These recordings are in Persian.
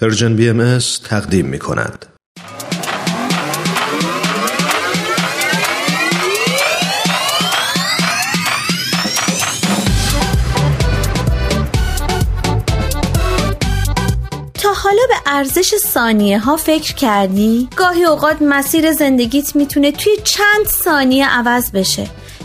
پرژن بی ام تقدیم می کند. تا حالا به ارزش ثانیه ها فکر کردی؟ گاهی اوقات مسیر زندگیت می‌تونه توی چند ثانیه عوض بشه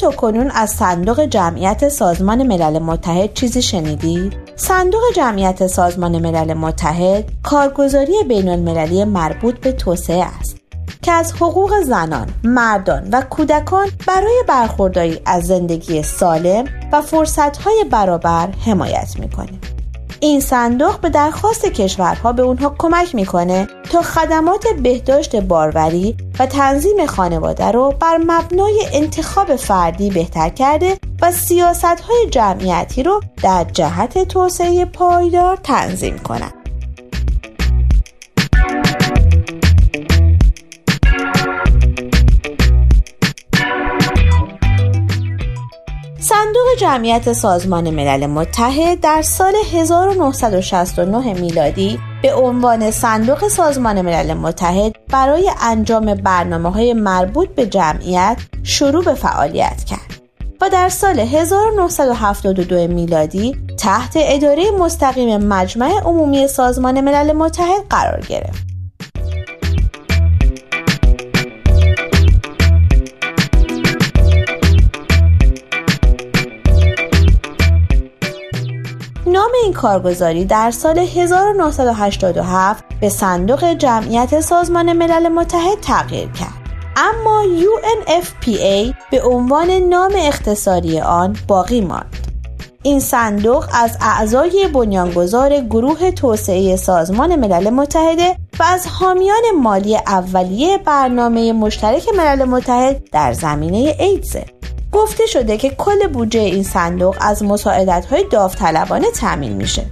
تو کنون از صندوق جمعیت سازمان ملل متحد چیزی شنیدی؟ صندوق جمعیت سازمان ملل متحد کارگزاری بین المللی مربوط به توسعه است که از حقوق زنان، مردان و کودکان برای برخورداری از زندگی سالم و فرصتهای برابر حمایت می‌کنه. این صندوق به درخواست کشورها به اونها کمک می‌کنه تا خدمات بهداشت باروری و تنظیم خانواده رو بر مبنای انتخاب فردی بهتر کرده و سیاست های جمعیتی رو در جهت توسعه پایدار تنظیم کنند. صندوق جمعیت سازمان ملل متحد در سال 1969 میلادی به عنوان صندوق سازمان ملل متحد برای انجام برنامه های مربوط به جمعیت شروع به فعالیت کرد و در سال 1972 میلادی تحت اداره مستقیم مجمع عمومی سازمان ملل متحد قرار گرفت. کارگزاری در سال 1987 به صندوق جمعیت سازمان ملل متحد تغییر کرد. اما UNFPA به عنوان نام اختصاری آن باقی ماند. این صندوق از اعضای بنیانگذار گروه توسعه سازمان ملل متحده و از حامیان مالی اولیه برنامه مشترک ملل متحد در زمینه ایدزه گفته شده که کل بودجه این صندوق از مساعدت های داوطلبانه تامین میشه.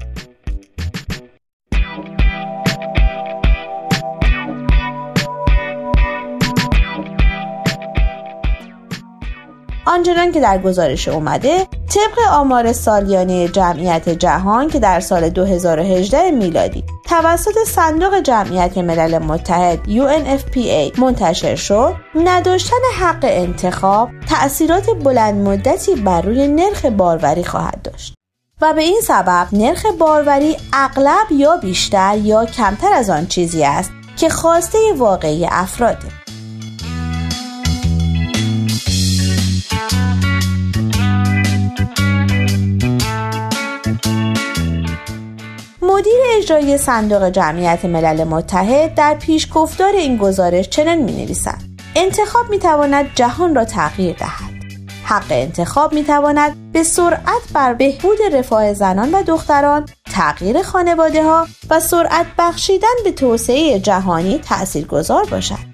آنچنان که در گزارش اومده طبق آمار سالیانه جمعیت جهان که در سال 2018 میلادی توسط صندوق جمعیت ملل متحد UNFPA منتشر شد نداشتن حق انتخاب تأثیرات بلند مدتی بر روی نرخ باروری خواهد داشت. و به این سبب نرخ باروری اغلب یا بیشتر یا کمتر از آن چیزی است که خواسته واقعی افراده. اجرایی صندوق جمعیت ملل متحد در پیشگفتار این گزارش چنین می نویسد انتخاب می تواند جهان را تغییر دهد. حق انتخاب می تواند به سرعت بر بهبود رفاه زنان و دختران تغییر خانواده ها و سرعت بخشیدن به توسعه جهانی تأثیر گذار باشد.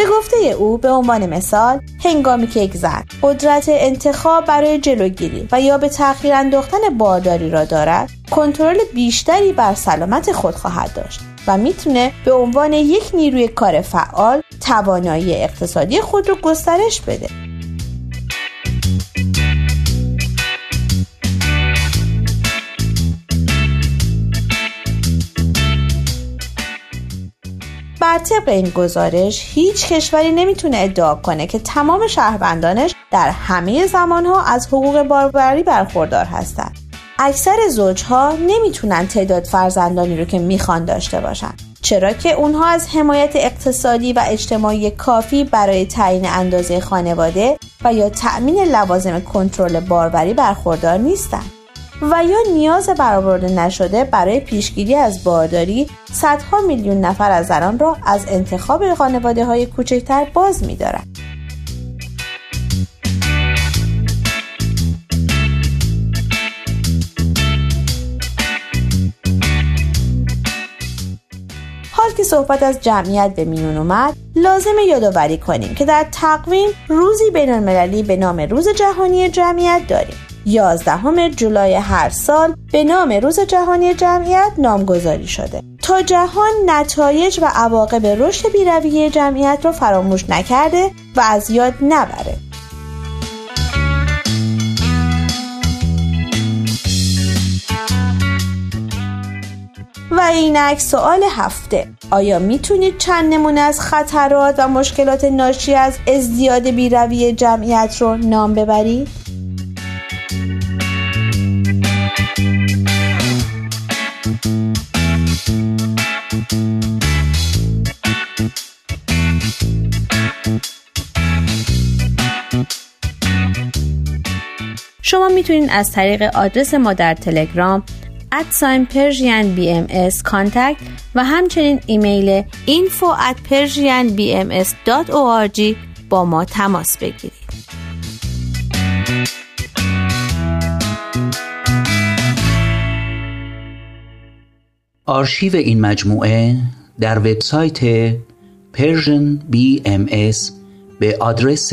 به گفته او به عنوان مثال هنگامی که یک زن قدرت انتخاب برای جلوگیری و یا به تأخیر انداختن بارداری را دارد کنترل بیشتری بر سلامت خود خواهد داشت و می‌تونه به عنوان یک نیروی کار فعال توانایی اقتصادی خود را گسترش بده. بر طبق این گزارش هیچ کشوری نمی‌تونه ادعا کنه که تمام شهروندانش در همه زمانها از حقوق باروری برخوردار هستند. اکثر زوجها نمی‌تونن تعداد فرزندانی رو که می‌خوان داشته باشن. چرا که اونها از حمایت اقتصادی و اجتماعی کافی برای تعیین اندازه خانواده و یا تأمین لوازم کنترل باروری برخوردار نیستند و یا نیاز برآورده نشده برای پیشگیری از بارداری صدها میلیون نفر از زنان را از انتخاب خانواده های کوچکتر باز می‌دارد. حال که صحبت از جمعیت به میون اومد لازم یادآوری کنیم که در تقویم روزی بین المللی به نام روز جهانی جمعیت داریم 11 جولای هر سال به نام روز جهانی جمعیت نامگذاری شده. تا جهان نتایج و عواقب رشد بیرویه جمعیت رو فراموش نکرده و از یاد نبره. و اینک سوال هفته. آیا می‌تونید چند نمونه از خطرات و مشکلات ناشی از ازدیاد بیروی جمعیت رو نام ببرید؟ شما می‌تونید از طریق آدرس ما در تلگرام ادساین پرژین بی ام و همچنین ایمیل info at persianbms.org با ما تماس بگیرید. آرشیو این مجموعه در وبسایت Persian BMS به آدرس